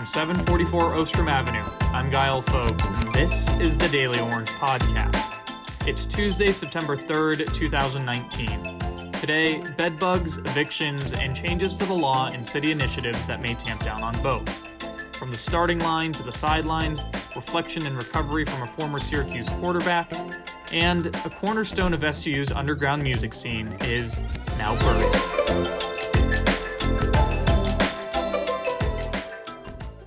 from 744 Ostrom Avenue. I'm Ghael Fobes, this is the Daily Orange Podcast. It's Tuesday, September 3rd, 2019. Today, bedbugs, evictions, and changes to the law and city initiatives that may tamp down on both. From the starting line to the sidelines, reflection and recovery from a former Syracuse quarterback, and a cornerstone of SU's underground music scene is now buried.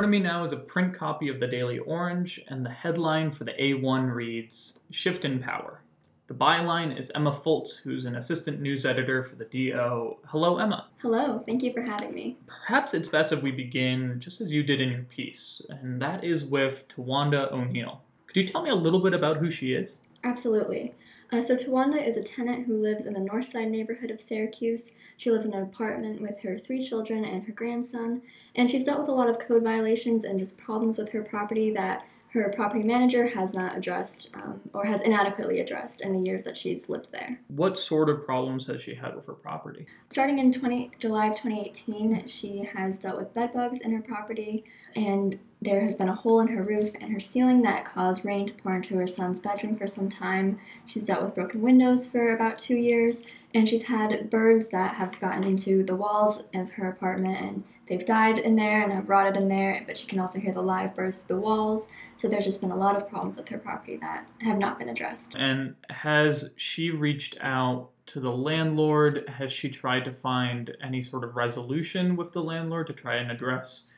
Front of me now is a print copy of the Daily Orange, and the headline for the A1 reads Shift in Power. The byline is Emma Folts, who's an assistant news editor for the DO. Hello, Emma. Hello, thank you for having me. Perhaps it's best if we begin just as you did in your piece, and that is with Tawanda O'Neill. Could you tell me a little bit about who she is? Absolutely. Uh, so Tawanda is a tenant who lives in the north side neighborhood of Syracuse. She lives in an apartment with her three children and her grandson, and she's dealt with a lot of code violations and just problems with her property that her property manager has not addressed um, or has inadequately addressed in the years that she's lived there. What sort of problems has she had with her property? Starting in 20, July of 2018, she has dealt with bed bugs in her property, and there has been a hole in her roof and her ceiling that caused rain to pour into her son's bedroom for some time. She's dealt with broken windows for about two years, and she's had birds that have gotten into the walls of her apartment and they've died in there and have rotted in there, but she can also hear the live birds through the walls. So there's just been a lot of problems with her property that have not been addressed. And has she reached out to the landlord? Has she tried to find any sort of resolution with the landlord to try and address,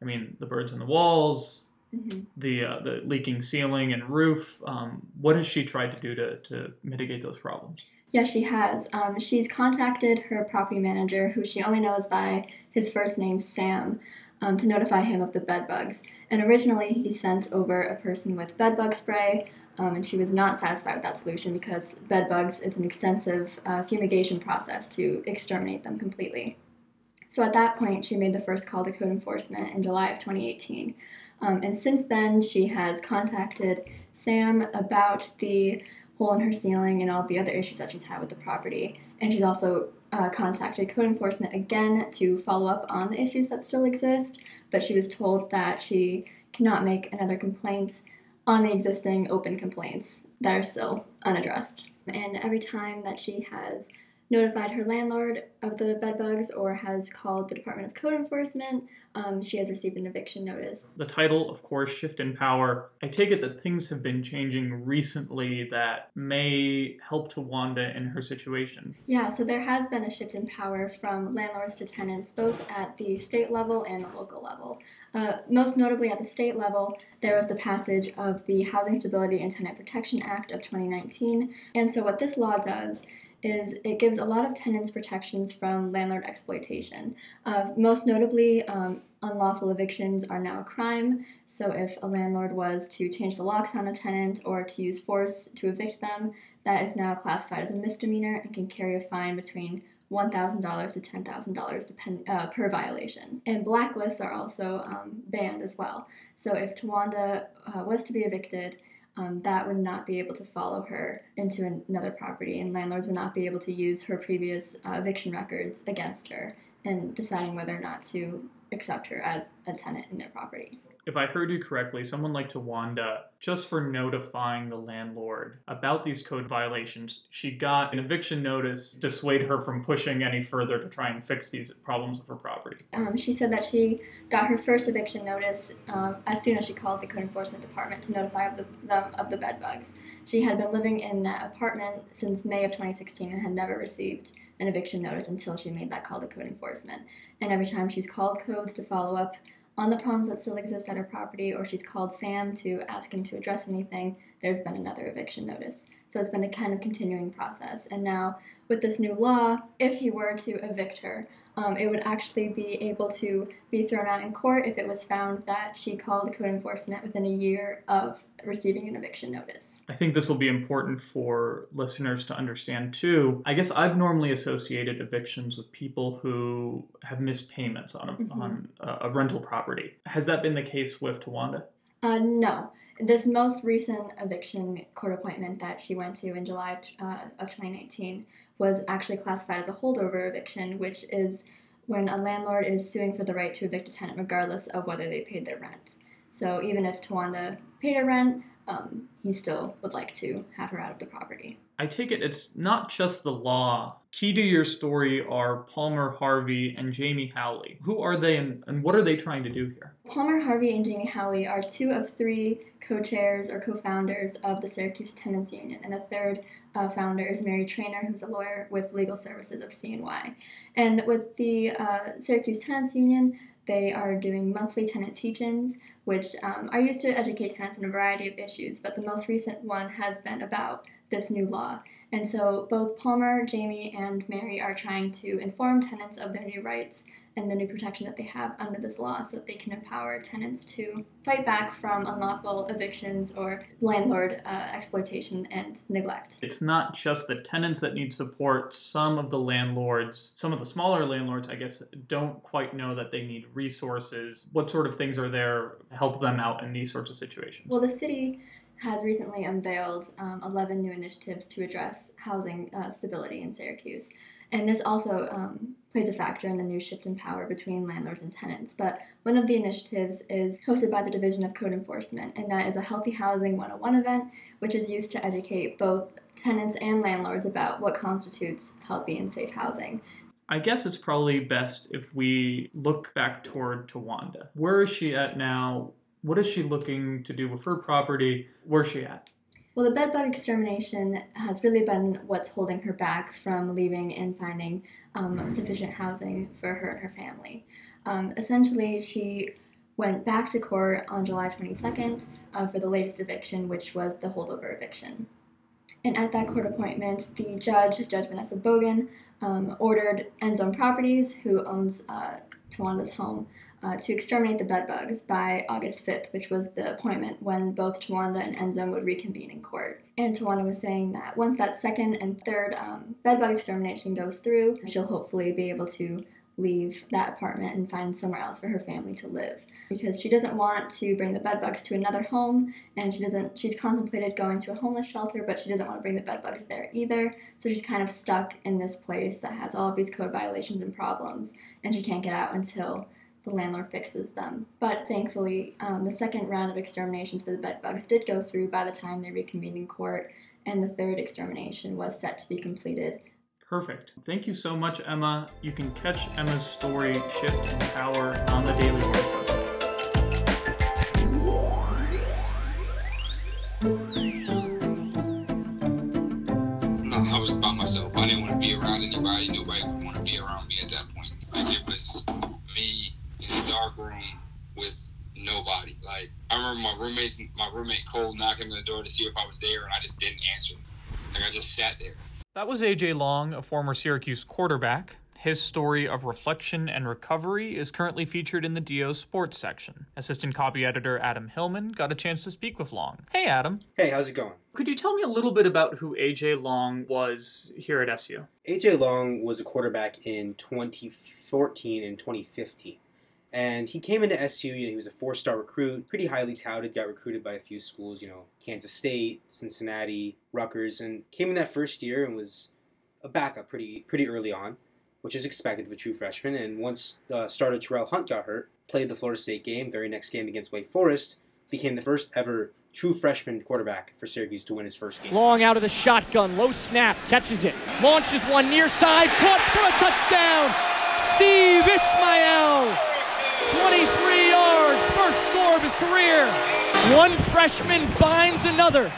I mean, the birds in the walls, Mm-hmm. the uh, the leaking ceiling and roof? Um, what has she tried to do to, to mitigate those problems? Yes, she has. Um, she's contacted her property manager, who she only knows by his first name, Sam, um, to notify him of the bed bugs. And originally, he sent over a person with bed bug spray, um, and she was not satisfied with that solution because bed bugs it's an extensive uh, fumigation process to exterminate them completely. So at that point, she made the first call to code enforcement in July of 2018. Um, and since then, she has contacted Sam about the hole in her ceiling and all the other issues that she's had with the property. And she's also uh, contacted code enforcement again to follow up on the issues that still exist, but she was told that she cannot make another complaint on the existing open complaints that are still unaddressed. And every time that she has notified her landlord of the bedbugs or has called the Department of Code Enforcement, um, she has received an eviction notice. The title, of course, Shift in Power. I take it that things have been changing recently that may help Tawanda in her situation. Yeah, so there has been a shift in power from landlords to tenants, both at the state level and the local level. Uh, most notably at the state level, there was the passage of the Housing Stability and Tenant Protection Act of 2019. And so, what this law does is it gives a lot of tenants protections from landlord exploitation. Uh, most notably, um, unlawful evictions are now a crime. So if a landlord was to change the locks on a tenant or to use force to evict them, that is now classified as a misdemeanor and can carry a fine between $1,000 to $10,000 depend, uh, per violation. And blacklists are also um, banned as well. So if Tawanda uh, was to be evicted, um, that would not be able to follow her into another property, and landlords would not be able to use her previous uh, eviction records against her in deciding whether or not to accept her as a tenant in their property. If I heard you correctly, someone like Tawanda, just for notifying the landlord about these code violations, she got an eviction notice to dissuade her from pushing any further to try and fix these problems with her property. Um, she said that she got her first eviction notice um, as soon as she called the code enforcement department to notify of the, them of the bed bugs. She had been living in that apartment since May of 2016 and had never received an eviction notice until she made that call to code enforcement. And every time she's called codes to follow up on the problems that still exist at her property, or she's called Sam to ask him to address anything, there's been another eviction notice. So it's been a kind of continuing process. And now, with this new law, if he were to evict her, um, it would actually be able to be thrown out in court if it was found that she called code enforcement within a year of receiving an eviction notice. I think this will be important for listeners to understand too. I guess I've normally associated evictions with people who have missed payments on a, Mhm. on a, a rental property. Has that been the case with Tawanda? Uh, no. This most recent eviction court appointment that she went to in July of, uh, of 2019 was actually classified as a holdover eviction, which is when a landlord is suing for the right to evict a tenant regardless of whether they paid their rent. So even if Tawanda paid her rent, um, he still would like to have her out of the property. I take it it's not just the law. Key to your story are Palmer Harvey and Jamie Howley. Who are they and, and what are they trying to do here? Palmer Harvey and Jamie Howley are two of three co chairs or co founders of the Syracuse Tenants Union, and the third uh, founder is Mary Trainer, who's a lawyer with legal services of CNY. And with the uh, Syracuse Tenants Union, they are doing monthly tenant teach-ins, which um, are used to educate tenants on a variety of issues, but the most recent one has been about this new law. And so both Palmer, Jamie, and Mary are trying to inform tenants of their new rights and the new protection that they have under this law so that they can empower tenants to fight back from unlawful evictions or landlord uh, exploitation and neglect. It's not just the tenants that need support. Some of the landlords, some of the smaller landlords, I guess, don't quite know that they need resources. What sort of things are there to help them out in these sorts of situations? Well, the city has recently unveiled um, 11 new initiatives to address housing uh, stability in Syracuse. And this also um, plays a factor in the new shift in power between landlords and tenants. But one of the initiatives is hosted by the Division of Code Enforcement, and that is a Healthy Housing 101 event, which is used to educate both tenants and landlords about what constitutes healthy and safe housing. I guess it's probably best if we look back toward Tawanda. Where is she at now? What is she looking to do with her property? Where's she at? Well, the bedbug extermination has really been what's holding her back from leaving and finding um, sufficient housing for her and her family. Um, essentially, she went back to court on July 22nd uh, for the latest eviction, which was the holdover eviction. And at that court appointment, the judge, Judge Vanessa Bogan, um, ordered Endzone Properties, who owns uh, Tawanda's home, uh, to exterminate the bedbugs by August 5th, which was the appointment when both Tawanda and Enzo would reconvene in court. And Tawanda was saying that once that second and third um, bedbug extermination goes through, she'll hopefully be able to leave that apartment and find somewhere else for her family to live because she doesn't want to bring the bedbugs to another home and she doesn't she's contemplated going to a homeless shelter but she doesn't want to bring the bedbugs there either so she's kind of stuck in this place that has all of these code violations and problems and she can't get out until the landlord fixes them. But thankfully, um, the second round of exterminations for the bedbugs did go through by the time they reconvened in court, and the third extermination was set to be completed. Perfect. Thank you so much, Emma. You can catch Emma's story, Shift in Power, on the Daily Word. No, I was by myself. I didn't want to be around anybody. Nobody would want to be around me at that point. Like it was me in a dark room with nobody. Like I remember my roommates, my roommate Cole knocking on the door to see if I was there, and I just didn't answer. Like I just sat there. That was AJ Long, a former Syracuse quarterback. His story of reflection and recovery is currently featured in the DO Sports section. Assistant copy editor Adam Hillman got a chance to speak with Long. Hey, Adam. Hey, how's it going? Could you tell me a little bit about who AJ Long was here at SU? AJ Long was a quarterback in 2014 and 2015. And he came into SU, you know, he was a four star recruit, pretty highly touted, got recruited by a few schools, you know, Kansas State, Cincinnati, Rutgers, and came in that first year and was a backup pretty pretty early on, which is expected of a true freshman. And once uh, starter Terrell Hunt got hurt, played the Florida State game, very next game against Wake Forest, became the first ever true freshman quarterback for Syracuse to win his first game. Long out of the shotgun, low snap, catches it, launches one near side, caught for a touchdown. Steve Ishmael, 23 yards, first score of his career. One freshman binds another,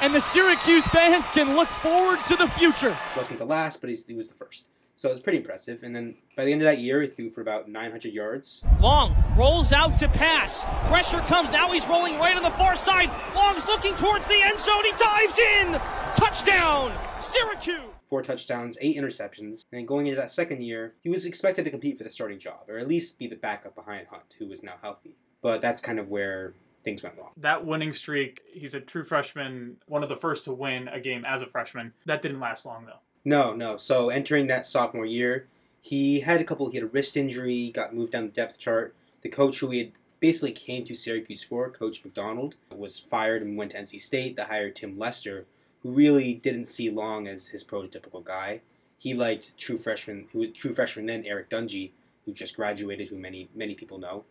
and the Syracuse fans can look forward to the future. Wasn't the last, but he's, he was the first. So it was pretty impressive. And then by the end of that year, he threw for about 900 yards. Long rolls out to pass. Pressure comes. Now he's rolling right on the far side. Long's looking towards the end zone. He dives in. Touchdown, Syracuse. Four touchdowns, eight interceptions. And then going into that second year, he was expected to compete for the starting job, or at least be the backup behind Hunt, who was now healthy. But that's kind of where things went wrong. That winning streak, he's a true freshman, one of the first to win a game as a freshman. That didn't last long, though. No, no. So entering that sophomore year, he had a couple. He had a wrist injury, got moved down the depth chart. The coach who he had basically came to Syracuse for, Coach McDonald, was fired and went to NC State. That hired Tim Lester, who really didn't see Long as his prototypical guy. He liked true freshman, who was true freshman then Eric Dungey, who just graduated, who many many people know.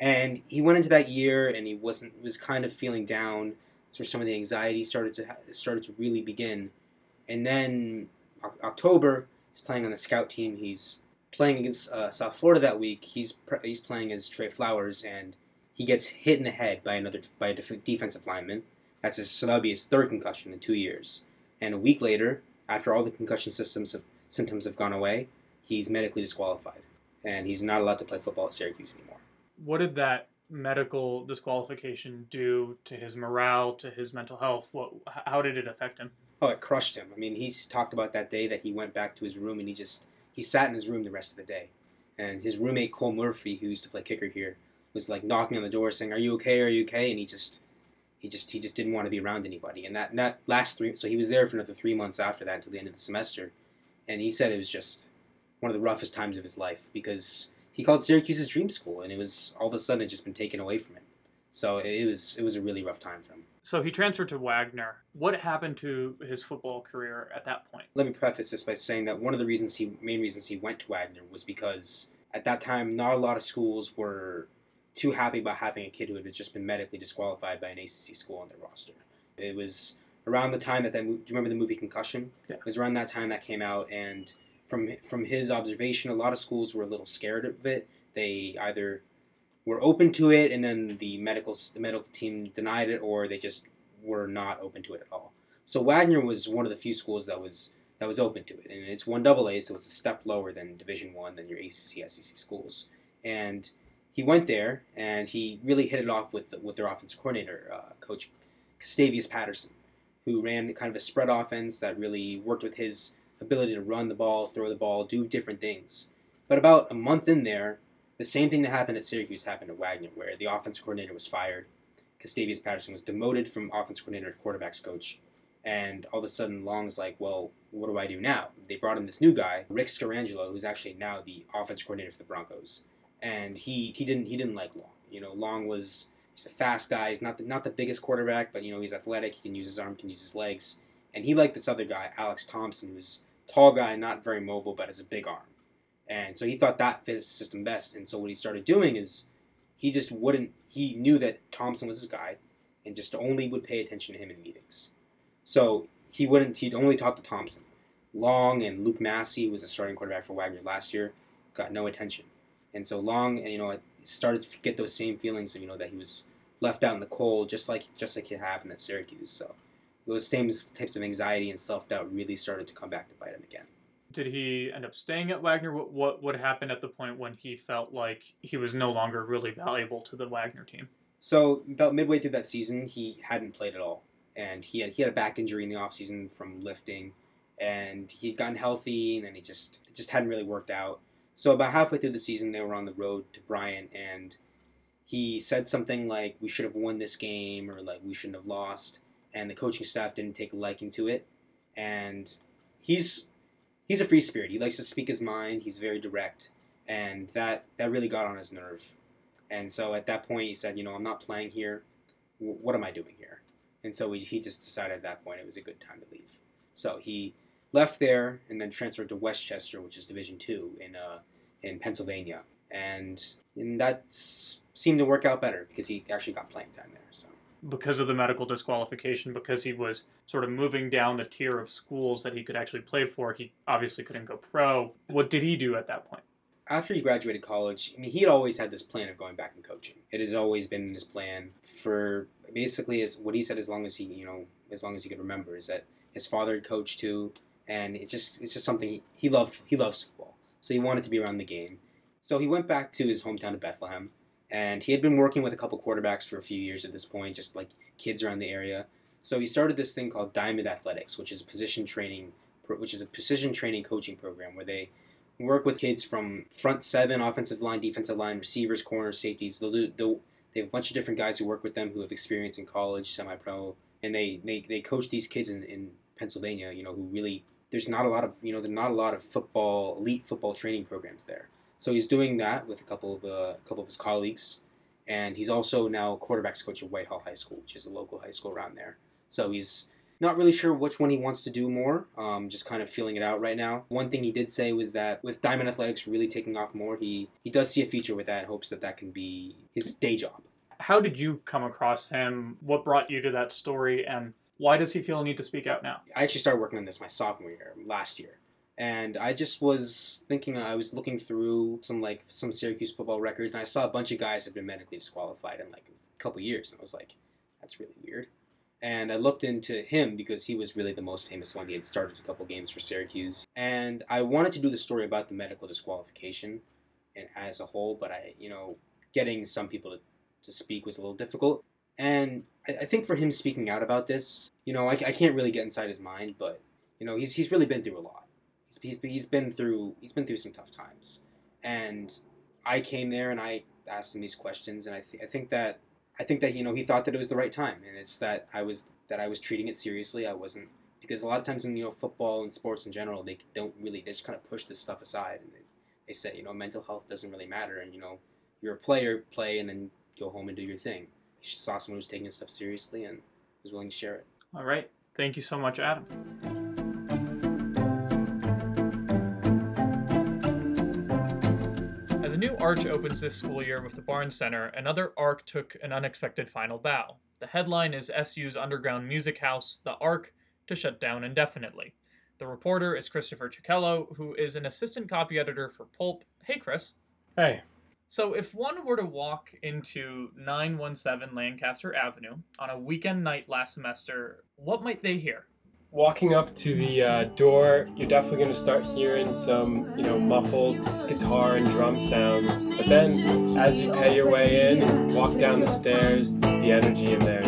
And he went into that year, and he wasn't was kind of feeling down. So some of the anxiety started to started to really begin. And then October, he's playing on the scout team. He's playing against uh, South Florida that week. He's he's playing as Trey Flowers, and he gets hit in the head by another by a def- defensive lineman. That's his, so that would be his third concussion in two years. And a week later, after all the concussion systems have, symptoms have gone away, he's medically disqualified, and he's not allowed to play football at Syracuse anymore. What did that medical disqualification do to his morale, to his mental health? What? How did it affect him? Oh, it crushed him. I mean, he's talked about that day that he went back to his room and he just he sat in his room the rest of the day. And his roommate Cole Murphy, who used to play kicker here, was like knocking on the door saying, "Are you okay? Are you okay?" And he just he just he just didn't want to be around anybody. And that and that last three, so he was there for another three months after that until the end of the semester. And he said it was just one of the roughest times of his life because he called Syracuse his dream school, and it was all of a sudden it just been taken away from him. So it was it was a really rough time for him. So he transferred to Wagner. What happened to his football career at that point? let me preface this by saying that one of the reasons he main reasons he went to Wagner was because at that time not a lot of schools were too happy about having a kid who had just been medically disqualified by an ACC school on their roster. It was around the time that that mo- do you remember the movie Concussion? Yeah. It was around that time that came out, and from from his observation, a lot of schools were a little scared of it. They either were open to it, and then the medical the medical team denied it, or they just were not open to it at all. So Wagner was one of the few schools that was that was open to it, and it's one double A, so it's a step lower than Division One than your ACC, SEC schools. And he went there, and he really hit it off with with their offensive coordinator, uh, Coach Gustavius Patterson, who ran kind of a spread offense that really worked with his ability to run the ball, throw the ball, do different things. But about a month in there, the same thing that happened at Syracuse happened at Wagner, where the offensive coordinator was fired. Gustavius Patterson was demoted from offense coordinator to quarterbacks coach. And all of a sudden, Long's like, well, what do I do now? They brought in this new guy, Rick Scangarello, who's actually now the offense coordinator for the Broncos. And he, he didn't he didn't like Long. You know, Long was he's a fast guy. He's not the, not the biggest quarterback, but you know he's athletic. He can use his arm, can use his legs. And he liked this other guy, Alex Thompson, who's tall guy, not very mobile, but has a big arm. And so he thought that fit his system best. And so what he started doing is he just wouldn't he knew that Thompson was his guy and just only would pay attention to him in meetings. So he wouldn't he'd only talk to Thompson. Long and Luke Massey was the starting quarterback for Wagner last year, got no attention. And so Long, you know, it started to get those same feelings of, you know, that he was left out in the cold, just like just like it happened at Syracuse. So those same types of anxiety and self doubt really started to come back to bite him again. Did he end up staying at Wagner? What what what happened at the point when he felt like he was no longer really valuable to the Wagner team? So about midway through that season, he hadn't played at all, and he had he had a back injury in the offseason from lifting, and he had gotten healthy, and then he just it just hadn't really worked out. So about halfway through the season, they were on the road to Bryant, and he said something like, "We should have won this game," or like, "We shouldn't have lost," and the coaching staff didn't take a liking to it, and he's he's a free spirit. He likes to speak his mind. He's very direct, and that that really got on his nerve. And so at that point, he said, "You know, I'm not playing here. W- what am I doing here?" And so he, he just decided at that point it was a good time to leave. So he left there and then transferred to West Chester, which is Division Two in uh, in Pennsylvania, and and that seemed to work out better because he actually got playing time there. So Because of the medical disqualification, because he was sort of moving down the tier of schools that he could actually play for, he obviously couldn't go pro. What did he do at that point? after he graduated college, I mean, he had always had this plan of going back and coaching. It had always been in his plan for basically as what he said, as long as he, you know, as long as he could remember, is that his father had coached too, and it's just it's just something he, he loved. He loves football, so he wanted to be around the game. So he went back to his hometown of Bethlehem, and he had been working with a couple quarterbacks for a few years at this point, just like kids around the area. So he started this thing called Diamond Athletics, which is a position training, which is a precision training coaching program where they work with kids from front seven, offensive line, defensive line, receivers, corners, safeties. They'll do. They'll, they have a bunch of different guys who work with them who have experience in college, semi-pro, and they they, they coach these kids in, in Pennsylvania. You know, who really there's not a lot of you know there's not a lot of football elite football training programs there. So he's doing that with a couple of uh, a couple of his colleagues, and he's also now quarterbacks coach at Whitehall High School, which is a local high school around there. So he's Not really sure which one he wants to do more. Um, just kind of feeling it out right now. One thing he did say was that with Diamond Athletics really taking off more, he he does see a future with that and hopes that that can be his day job. How did you come across him? What brought you to that story? And why does he feel a need to speak out now? I actually started working on this my sophomore year, last year. And I just was thinking, I was looking through some like some Syracuse football records, and I saw a bunch of guys have been medically disqualified in like a couple years, and I was like, that's really weird. And I looked into him because he was really the most famous one. He had started a couple games for Syracuse, and I wanted to do the story about the medical disqualification, and as a whole. But I, you know, getting some people to, to speak was a little difficult. And I, I think for him speaking out about this, you know, I, I can't really get inside his mind, but you know, he's he's really been through a lot. He's, he's, he's been through he's been through some tough times, and I came there and I asked him these questions, and I th- I think that I think that you know he thought that it was the right time, and it's that I was that I was treating it seriously. I wasn't because a lot of times in you know football and sports in general, they don't really they just kind of push this stuff aside, and they, they say you know mental health doesn't really matter, and you know you're a player, play, and then go home and do your thing. He saw someone who was taking stuff seriously and was willing to share it. All right. Thank you so much, Adam. As a new arch opens this school year with the Barnes Center, another Ark took an unexpected final bow. The headline is SU's underground music house, The Ark, to shut down indefinitely. The reporter is Christopher Cicchiello, who is an assistant copy editor for Pulp. Hey, Chris. Hey, So, if one were to walk into 917 Lancaster Avenue on a weekend night last semester, what might they hear? walking up to the uh, door, you're definitely going to start hearing some, you know, muffled guitar and drum sounds. But then, as you pay your way in walk down the stairs, the energy in there.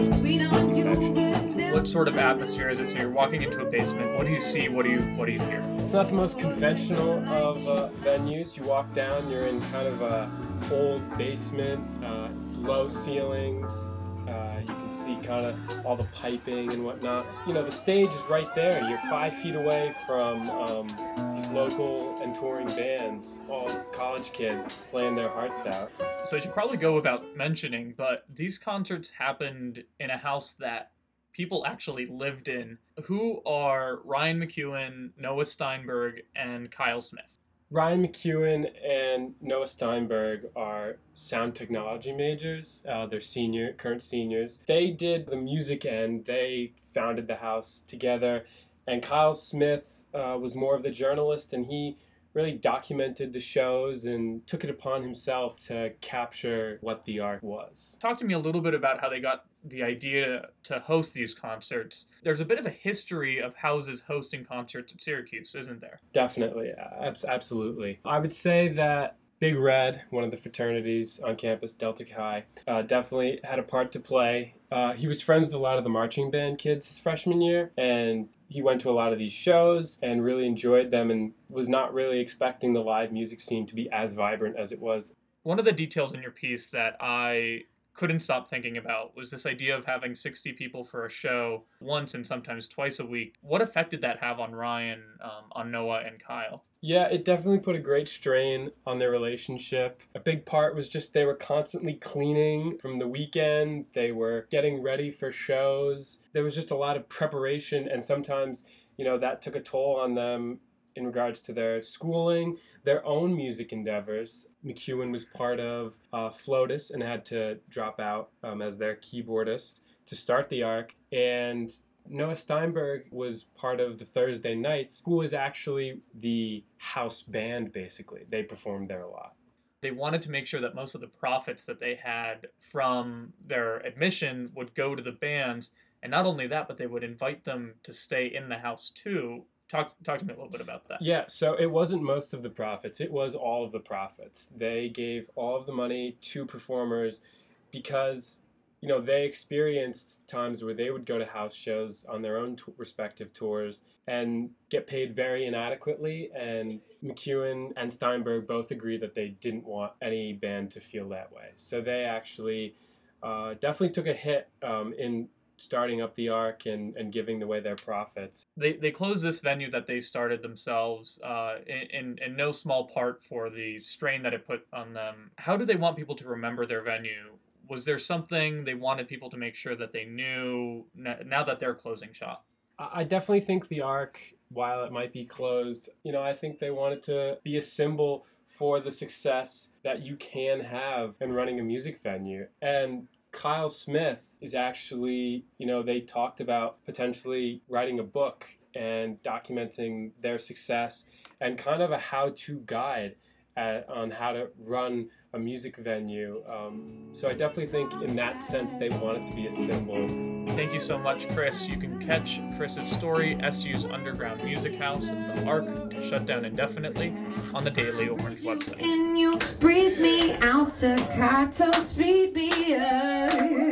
What sort of atmosphere is it? So you're walking into a basement. What do you see? What do you what do you hear? It's not the most conventional of uh, venues. You walk down, you're in kind of a old basement. Uh, it's low ceilings. Uh, you can see kind of all the piping and whatnot. You know, the stage is right there. You're five feet away from um, these local and touring bands, all college kids playing their hearts out. So I should probably go without mentioning, but these concerts happened in a house that people actually lived in. Who are Ryan McEwen, Noah Steinberg, and Kyle Smith? Ryan McEwen and Noah Steinberg are sound technology majors. Uh, they're senior, current seniors. They did the music end. They founded the house together, and Kyle Smith uh, was more of the journalist, and he really documented the shows and took it upon himself to capture what the art was. Talk to me a little bit about how they got the idea to host these concerts. There's a bit of a history of houses hosting concerts at Syracuse, isn't there? Definitely, abs- absolutely. I would say that Big Red, one of the fraternities on campus, Delta Chi, uh, definitely had a part to play. Uh, he was friends with a lot of the marching band kids his freshman year, and he went to a lot of these shows and really enjoyed them and was not really expecting the live music scene to be as vibrant as it was. One of the details in your piece that I couldn't stop thinking about was this idea of having 60 people for a show once and sometimes twice a week. What effect did that have on Ryan, um, on Noah, and Kyle? Yeah, it definitely put a great strain on their relationship. A big part was just they were constantly cleaning from the weekend, they were getting ready for shows. There was just a lot of preparation, and sometimes, you know, that took a toll on them in regards to their schooling, their own music endeavors. McEwen was part of uh, Flotus and had to drop out um, as their keyboardist to start the Ark. And Noah Steinberg was part of the Thursday Nights, who was actually the house band, basically. They performed there a lot. They wanted to make sure that most of the profits that they had from their admission would go to the bands. And not only that, but they would invite them to stay in the house too. Talk, talk to me a little bit about that. Yeah, so it wasn't most of the profits, it was all of the profits. They gave all of the money to performers because you know they experienced times where they would go to house shows on their own t- respective tours and get paid very inadequately and mcewen and steinberg both agreed that they didn't want any band to feel that way so they actually uh, definitely took a hit um, in starting up the Ark and, and giving away their profits They, they closed this venue that they started themselves uh, in, in, in no small part for the strain that it put on them. How do they want people to remember their venue? Was there something they wanted people to make sure that they knew now that they're closing shop? I definitely think the Ark, while it might be closed, you know, I think they wanted to be a symbol for the success that you can have in running a music venue. And Kyle Smith is actually, you know, they talked about potentially writing a book and documenting their success and kind of a how to guide at, on how to run a music venue. Um, so I definitely think, in that sense, they want it to be a symbol. Thank you so much, Chris. You can catch Chris's story, SU's Underground Music House, The Ark, to shut down indefinitely, on the Daily Orange website. And you breathe me out, staccato, speed me in.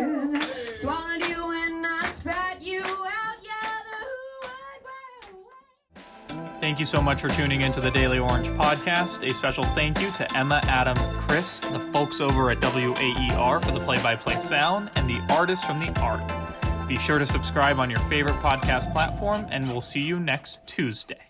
Thank you so much for tuning into the Daily Orange podcast. A special thank you to Emma, Adam, Chris, the folks over at WAER for the play by play sound, and the artists from the Ark. Be sure to subscribe on your favorite podcast platform, and we'll see you next Tuesday.